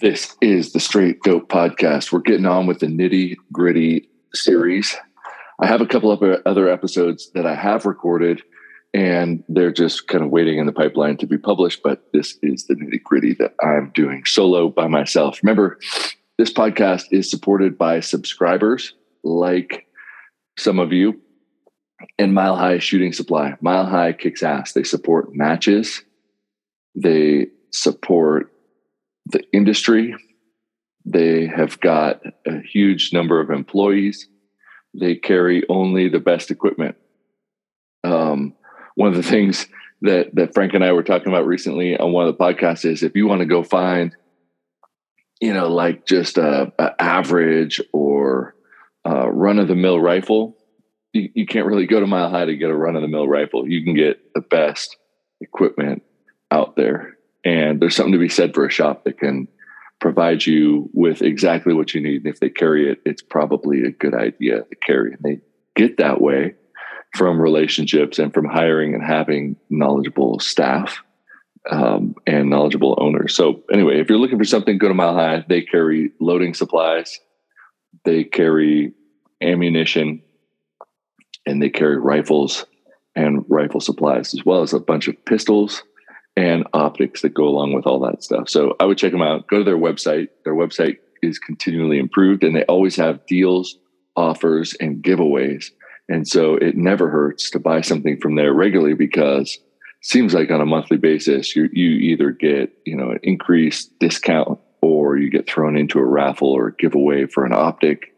This is the Straight Dope Podcast. We're getting on with the nitty gritty series. I have a couple of other episodes that I have recorded, and they're just kind of waiting in the pipeline to be published. But this is the nitty gritty that I'm doing solo by myself. Remember, this podcast is supported by subscribers like some of you and Mile High Shooting Supply. Mile High kicks ass. They support matches, they support the industry. They have got a huge number of employees. They carry only the best equipment. Um, one of the things that that Frank and I were talking about recently on one of the podcasts is if you want to go find, you know, like just a, a average or run of the mill rifle, you, you can't really go to Mile High to get a run of the mill rifle. You can get the best equipment out there and there's something to be said for a shop that can provide you with exactly what you need. And if they carry it, it's probably a good idea to carry. And they get that way from relationships and from hiring and having knowledgeable staff um, and knowledgeable owners. So, anyway, if you're looking for something, go to Mile High. They carry loading supplies, they carry ammunition, and they carry rifles and rifle supplies, as well as a bunch of pistols and optics that go along with all that stuff. So I would check them out. Go to their website. Their website is continually improved and they always have deals, offers, and giveaways. And so it never hurts to buy something from there regularly because seems like on a monthly basis you you either get, you know, an increased discount or you get thrown into a raffle or a giveaway for an optic.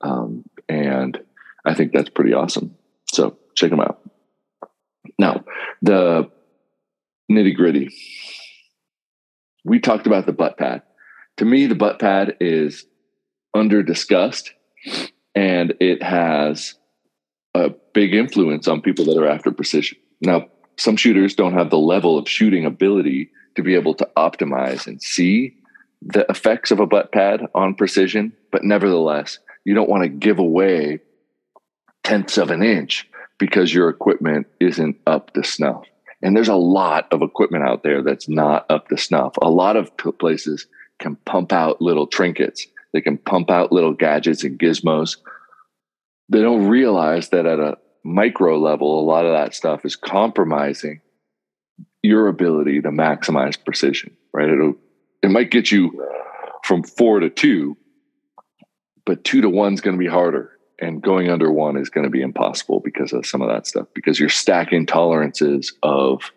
Um, and I think that's pretty awesome. So check them out. Now, the nitty gritty. We talked about the butt pad. To me, the butt pad is under discussed and it has a big influence on people that are after precision. Now, some shooters don't have the level of shooting ability to be able to optimize and see the effects of a butt pad on precision, but nevertheless, you don't want to give away tenths of an inch because your equipment isn't up to snuff. And there's a lot of equipment out there that's not up to snuff. A lot of places can pump out little trinkets, they can pump out little gadgets and gizmos. They don't realize that at a micro level, a lot of that stuff is compromising your ability to maximize precision, right? It'll, it might get you from four to two, but two to one is going to be harder and going under one is going to be impossible because of some of that stuff because you're stacking tolerances of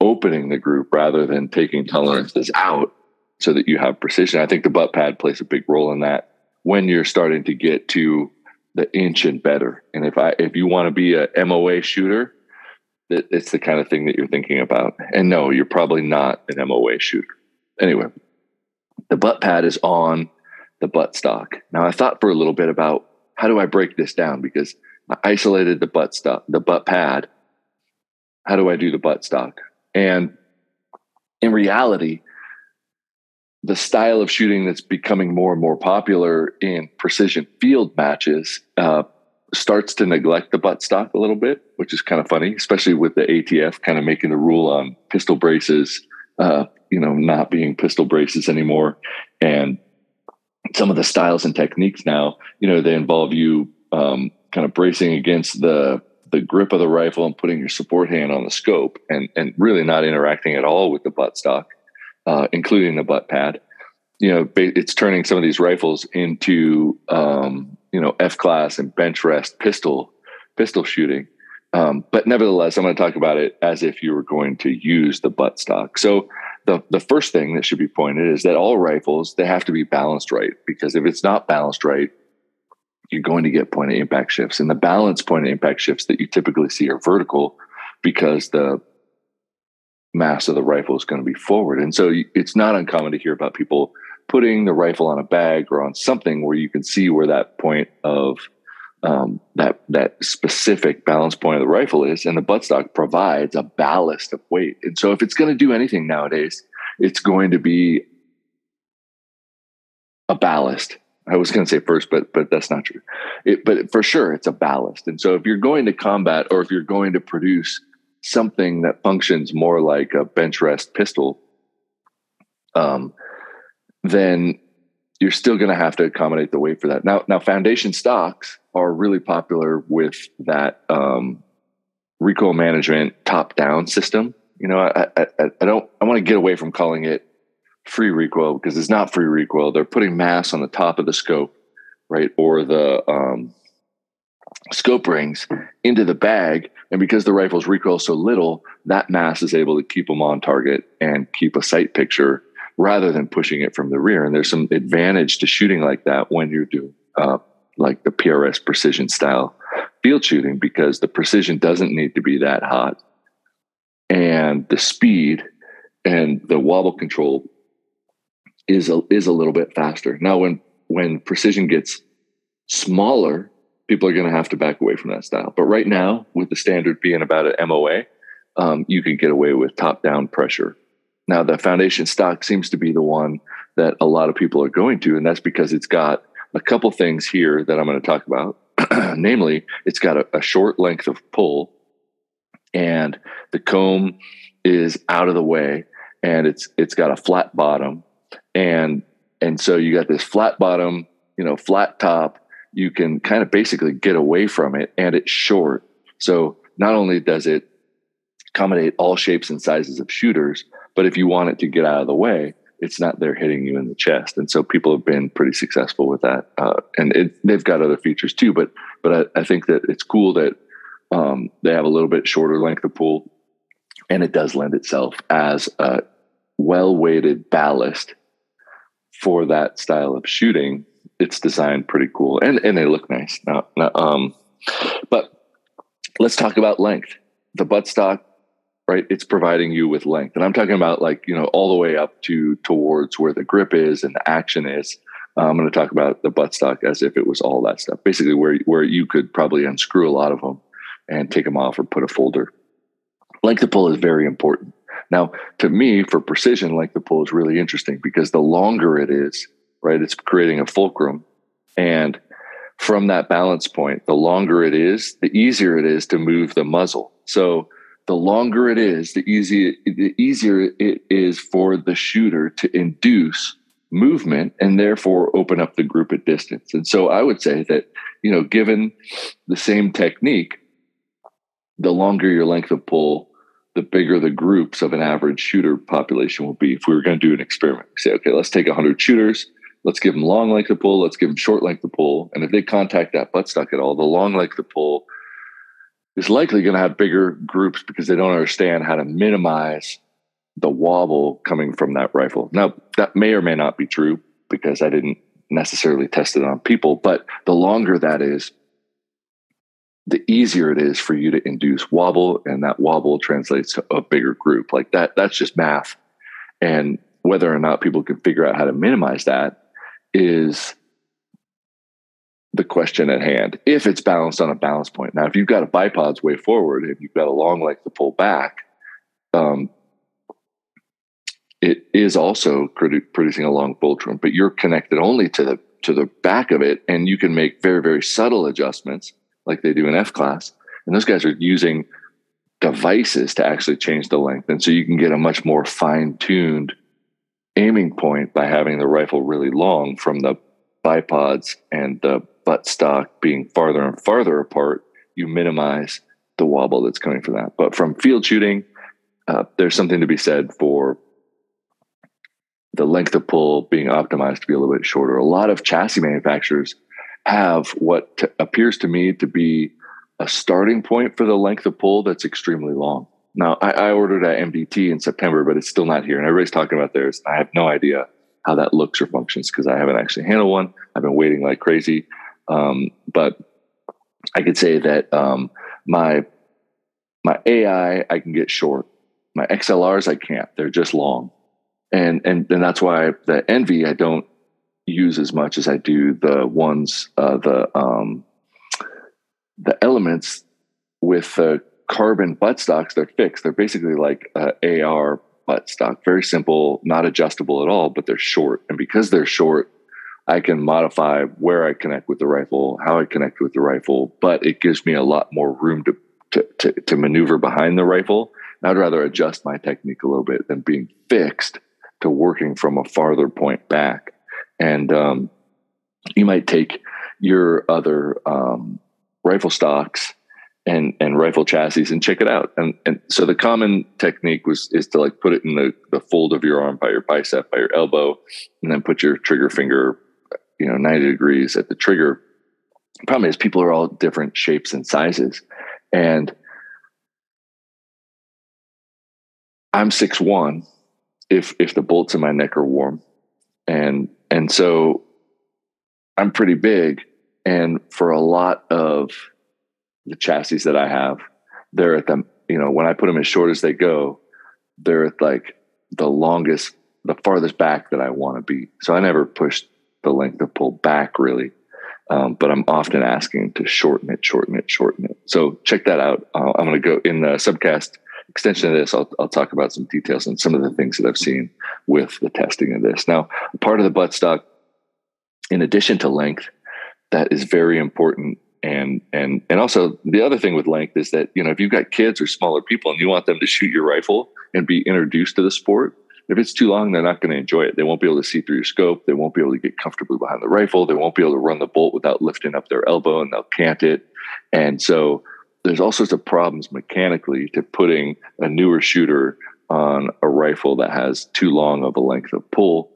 opening the group rather than taking tolerances out so that you have precision. I think the butt pad plays a big role in that when you're starting to get to the inch and better. And if i if you want to be a moa shooter it, it's the kind of thing that you're thinking about. And no you're probably not an moa shooter. Anyway the butt pad is on the butt stock. Now i thought for a little bit about how do I break this down? Because I isolated the butt stock, the butt pad. How do I do the butt stock? And in reality, the style of shooting that's becoming more and more popular in precision field matches uh, starts to neglect the butt stock a little bit, which is kind of funny, especially with the ATF kind of making the rule on pistol braces, uh, you know, not being pistol braces anymore, and some of the styles and techniques now, you know, they involve you um, kind of bracing against the the grip of the rifle and putting your support hand on the scope, and and really not interacting at all with the butt stock, uh, including the butt pad. You know, it's turning some of these rifles into um, you know F class and bench rest pistol pistol shooting. Um, but nevertheless, I'm going to talk about it as if you were going to use the butt stock. So the, the first thing that should be pointed is that all rifles they have to be balanced right because if it's not balanced right you're going to get point of impact shifts. And the balance point of impact shifts that you typically see are vertical because the mass of the rifle is going to be forward. And so it's not uncommon to hear about people putting the rifle on a bag or on something where you can see where that point of um, that that specific balance point of the rifle is, and the buttstock provides a ballast of weight. And so, if it's going to do anything nowadays, it's going to be a ballast. I was going to say first, but but that's not true. It, but for sure, it's a ballast. And so, if you're going to combat, or if you're going to produce something that functions more like a bench rest pistol, um, then you're still going to have to accommodate the weight for that. Now, now foundation stocks are really popular with that um, recoil management top down system. You know, I, I, I don't, I want to get away from calling it free recoil because it's not free recoil. They're putting mass on the top of the scope, right? Or the um, scope rings into the bag. And because the rifle's recoil so little, that mass is able to keep them on target and keep a sight picture rather than pushing it from the rear. And there's some advantage to shooting like that when you're doing uh, like the PRS precision style field shooting because the precision doesn't need to be that hot. And the speed and the wobble control is a, is a little bit faster. Now, when when precision gets smaller, people are going to have to back away from that style. But right now, with the standard being about an MOA, um, you can get away with top down pressure. Now, the foundation stock seems to be the one that a lot of people are going to, and that's because it's got a couple things here that I'm going to talk about. Namely, it's got a, a short length of pull, and the comb is out of the way, and it's it's got a flat bottom, and and so you got this flat bottom, you know, flat top. You can kind of basically get away from it, and it's short. So not only does it accommodate all shapes and sizes of shooters, but if you want it to get out of the way, it's not there hitting you in the chest. And so people have been pretty successful with that. Uh, and it, they've got other features too, but but I, I think that it's cool that um, they have a little bit shorter length of pull, and it does lend itself as a well weighted ballast for that style of shooting. It's designed pretty cool, and and they look nice. Now, um, but let's talk about length. The buttstock right? It's providing you with length. And I'm talking about like, you know, all the way up to towards where the grip is and the action is. Uh, I'm going to talk about the buttstock as if it was all that stuff, basically where, where you could probably unscrew a lot of them and take them off or put a folder. Length of pull is very important. Now, to me, for precision, length of pull is really interesting because the longer it is, right, it's creating a fulcrum. And from that balance point, the longer it is, the easier it is to move the muzzle. So the longer it is, the easier the easier it is for the shooter to induce movement and therefore open up the group at distance. And so I would say that, you know, given the same technique, the longer your length of pull, the bigger the groups of an average shooter population will be. If we were going to do an experiment, say, okay, let's take 100 shooters, let's give them long length of pull, let's give them short length of pull. And if they contact that buttstock at all, the long length of pull is likely going to have bigger groups because they don't understand how to minimize the wobble coming from that rifle. Now, that may or may not be true because I didn't necessarily test it on people, but the longer that is, the easier it is for you to induce wobble, and that wobble translates to a bigger group. Like that, that's just math. And whether or not people can figure out how to minimize that is the question at hand if it's balanced on a balance point. Now, if you've got a bipod's way forward, if you've got a long leg to pull back, um, it is also produ- producing a long fulcrum, but you're connected only to the to the back of it, and you can make very very subtle adjustments like they do in F class. And those guys are using devices to actually change the length, and so you can get a much more fine tuned aiming point by having the rifle really long from the bipods and the buttstock being farther and farther apart, you minimize the wobble that's coming from that. But from field shooting, uh, there's something to be said for the length of pull being optimized to be a little bit shorter. A lot of chassis manufacturers have what t- appears to me to be a starting point for the length of pull that's extremely long. Now, I, I ordered at MDT in September, but it's still not here. And everybody's talking about theirs. I have no idea how that looks or functions because I haven't actually handled one. I've been waiting like crazy. Um, but I could say that um, my my AI I can get short. My XLRs I can't. They're just long, and and and that's why the Envy I don't use as much as I do the ones uh, the um, the elements with the carbon buttstocks. They're fixed. They're basically like AR buttstock. Very simple, not adjustable at all, but they're short. And because they're short, I can modify where I connect with the rifle, how I connect with the rifle, but it gives me a lot more room to to, to, to maneuver behind the rifle. I'd rather adjust my technique a little bit than being fixed to working from a farther point back. And um, you might take your other um, rifle stocks and and rifle chassis and check it out. And and so the common technique was is to like put it in the, the fold of your arm by your bicep, by your elbow, and then put your trigger finger, you know, 90 degrees at the trigger. The problem is people are all different shapes and sizes. And I'm six one if if the bolts in my neck are warm. And and so I'm pretty big. And for a lot of the chassis that I have, they're at the, you know, when I put them as short as they go, they're at like the longest, the farthest back that I want to be. So I never push the length of pull back really. Um, but I'm often asking to shorten it, shorten it, shorten it. So check that out. Uh, I'm going to go in the subcast extension of this. I'll, I'll talk about some details and some of the things that I've seen with the testing of this. Now, part of the buttstock, in addition to length, that is very important and and and also the other thing with length is that you know if you've got kids or smaller people and you want them to shoot your rifle and be introduced to the sport if it's too long they're not going to enjoy it. They won't be able to see through your scope. They won't be able to get comfortably behind the rifle. They won't be able to run the bolt without lifting up their elbow and they'll cant it. And so there's all sorts of problems mechanically to putting a newer shooter on a rifle that has too long of a length of pull.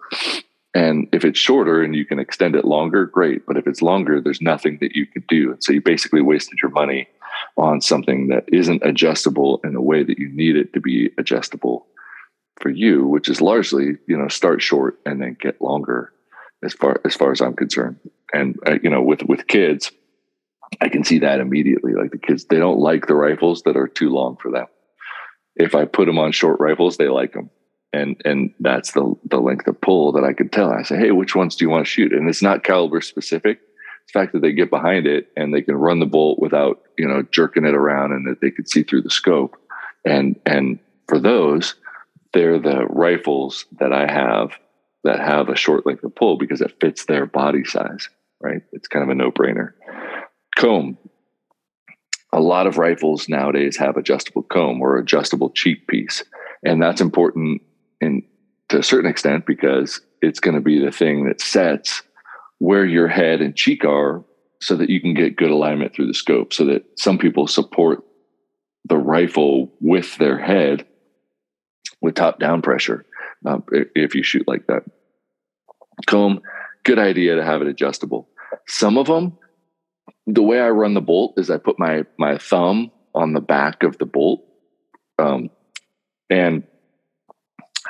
And if it's shorter and you can extend it longer, great. But if it's longer, there's nothing that you could do. And so you basically wasted your money on something that isn't adjustable in a way that you need it to be adjustable for you, which is largely, you know, start short and then get longer as far as far as I'm concerned. And uh, you know, with with kids, I can see that immediately. Like the kids, they don't like the rifles that are too long for them. If I put them on short rifles, they like them and and that's the the length of pull that I could tell. I say, hey, which ones do you want to shoot? And it's not caliber specific. The fact that they get behind it and they can run the bolt without you know jerking it around, and that they could see through the scope. And and for those, they're the rifles that I have that have a short length of pull because it fits their body size. Right? It's kind of a no brainer. Comb. A lot of rifles nowadays have adjustable comb or adjustable cheek piece and that's important in to a certain extent because it's going to be the thing that sets where your head and cheek are so that you can get good alignment through the scope so that some people support the rifle with their head with top down pressure um, if you shoot like that. Comb good idea to have it adjustable. Some of them the way i run the bolt is i put my my thumb on the back of the bolt um, and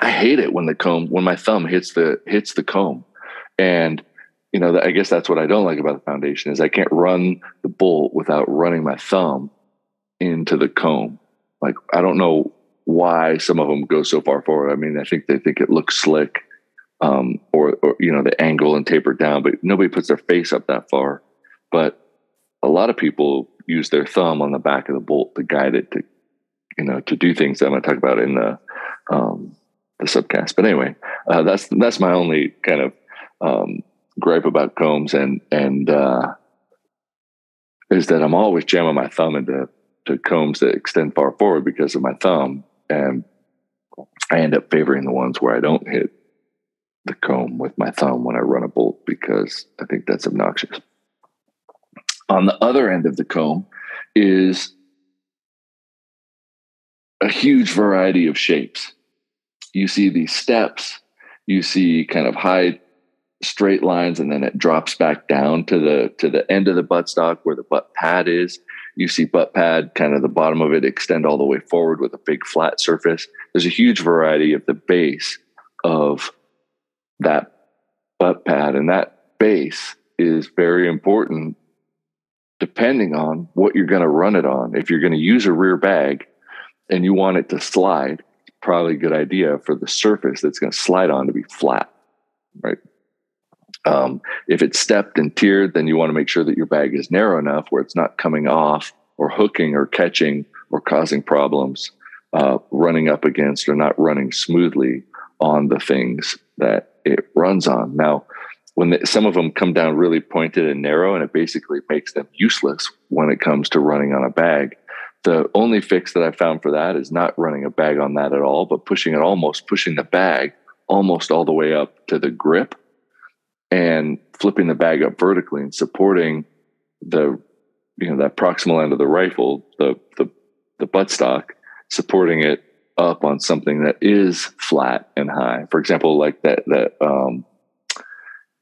I hate it when the comb when my thumb hits the hits the comb, and you know I guess that's what I don't like about the foundation is I can't run the bolt without running my thumb into the comb. Like I don't know why some of them go so far forward. I mean, I think they think it looks slick, um, or or you know the angle and taper down, but nobody puts their face up that far. But a lot of people use their thumb on the back of the bolt to guide it to you know to do things that I'm going to talk about in the um, the subcast. But anyway, uh, that's that's my only kind of um, gripe about combs and and uh, is that I'm always jamming my thumb into to combs that extend far forward because of my thumb, and I end up favoring the ones where I don't hit the comb with my thumb when I run a bolt because I think that's obnoxious. On the other end of the comb is a huge variety of shapes. You see these steps, you see kind of high straight lines and then it drops back down to the to the end of the buttstock where the butt pad is you see butt pad kind of the bottom of it extend all the way forward with a big flat surface there's a huge variety of the base of that butt pad and that base is very important depending on what you're going to run it on if you're going to use a rear bag and you want it to slide, probably a good idea for the surface that's going to slide on to be flat, right? Um, if it's stepped and tiered, then you want to make sure that your bag is narrow enough where it's not coming off or hooking or catching or causing problems uh, running up against or not running smoothly on the things that it runs on. Now, when the, some of them come down really pointed and narrow, and it basically makes them useless when it comes to running on a bag the only fix that I found for that is not running a bag on that at all, but pushing it almost pushing the bag almost all the way up to the grip and flipping the bag up vertically and supporting the you know that proximal end of the rifle, the the the buttstock, supporting it up on something that is flat and high. For example, like that that um,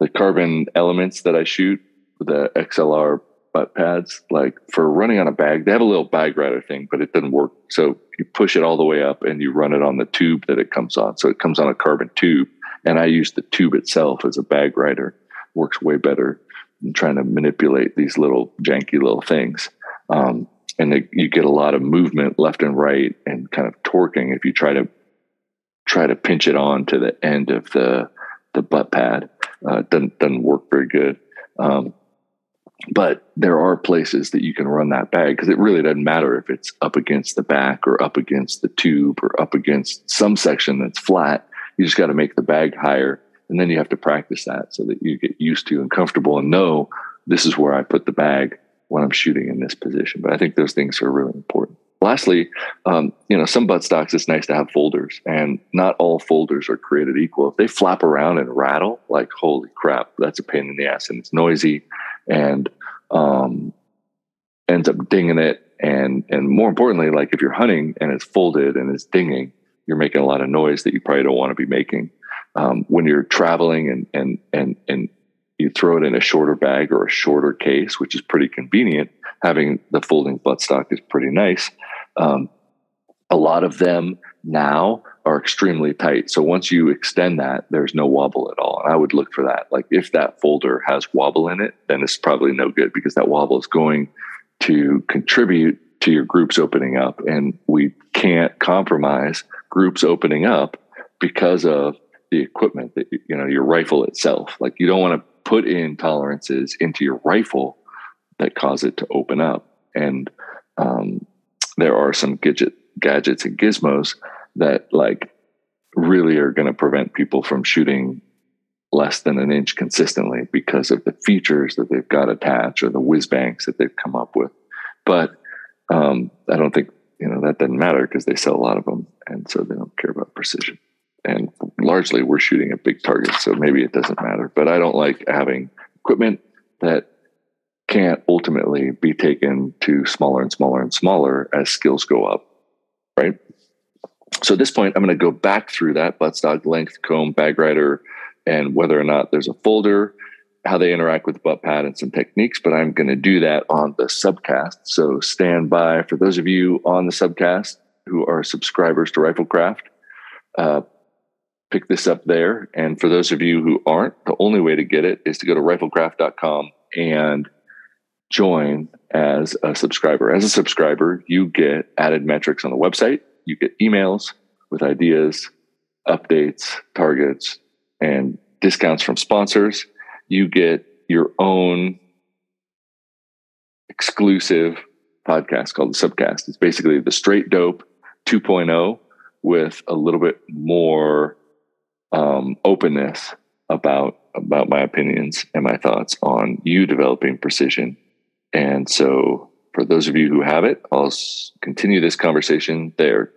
the carbon elements that I shoot, the XLR butt pads, like for running on a bag, they have a little bag rider thing, but it doesn't work. So you push it all the way up and you run it on the tube that it comes on. So it comes on a carbon tube, and I use the tube itself as a bag rider. Works way better than trying to manipulate these little janky little things. Um, and you get a lot of movement left and right and kind of torquing if you try to try to pinch it on to the end of the the butt pad. Uh, doesn't doesn't work very good. Um, but there are places that you can run that bag because it really doesn't matter if it's up against the back or up against the tube or up against some section that's flat. You just got to make the bag higher, and then you have to practice that so that you get used to and comfortable and know this is where I put the bag when I'm shooting in this position. But I think those things are really important. Lastly, um, you know, some butt stocks, it's nice to have folders, and not all folders are created equal. If they flap around and rattle, like, holy crap, that's a pain in the ass and it's noisy and um, ends up dinging it. And, and more importantly, like if you're hunting and it's folded and it's dinging, you're making a lot of noise that you probably don't want to be making. Um, when you're traveling and, and, and, and you throw it in a shorter bag or a shorter case, which is pretty convenient. Having the folding buttstock is pretty nice. Um, a lot of them now are extremely tight. So once you extend that, there's no wobble at all. And I would look for that. Like if that folder has wobble in it, then it's probably no good because that wobble is going to contribute to your groups opening up. And we can't compromise groups opening up because of the equipment that you know your rifle itself like you don't want to put in tolerances into your rifle that cause it to open up. And um, there are some gadget, gadgets and gizmos that like really are going to prevent people from shooting less than an inch consistently because of the features that they've got attached or the whiz banks that they've come up with. But um, I don't think you know that doesn't matter because they sell a lot of them, and so they don't care about precision and largely we're shooting at big targets, so maybe it doesn't matter. But I don't like having equipment that can't ultimately be taken to smaller and smaller and smaller as skills go up, right? So at this point, I'm going to go back through that buttstock length, comb, bag rider, and whether or not there's a folder, how they interact with butt pad, and some techniques. But I'm going to do that on the subcast. So stand by for those of you on the subcast who are subscribers to Riflecraft. Uh, pick this up there. And for those of you who aren't, the only way to get it is to go to riflecraft.com and join as a subscriber. As a subscriber, you get added metrics on the website, you get emails with ideas, updates, targets, and discounts from sponsors. You get your own exclusive podcast called the Subcast. It's basically the straight dope 2.0 with a little bit more um, openness about about my opinions and my thoughts on you developing precision. And so, for those of you who have it, I'll continue this conversation there.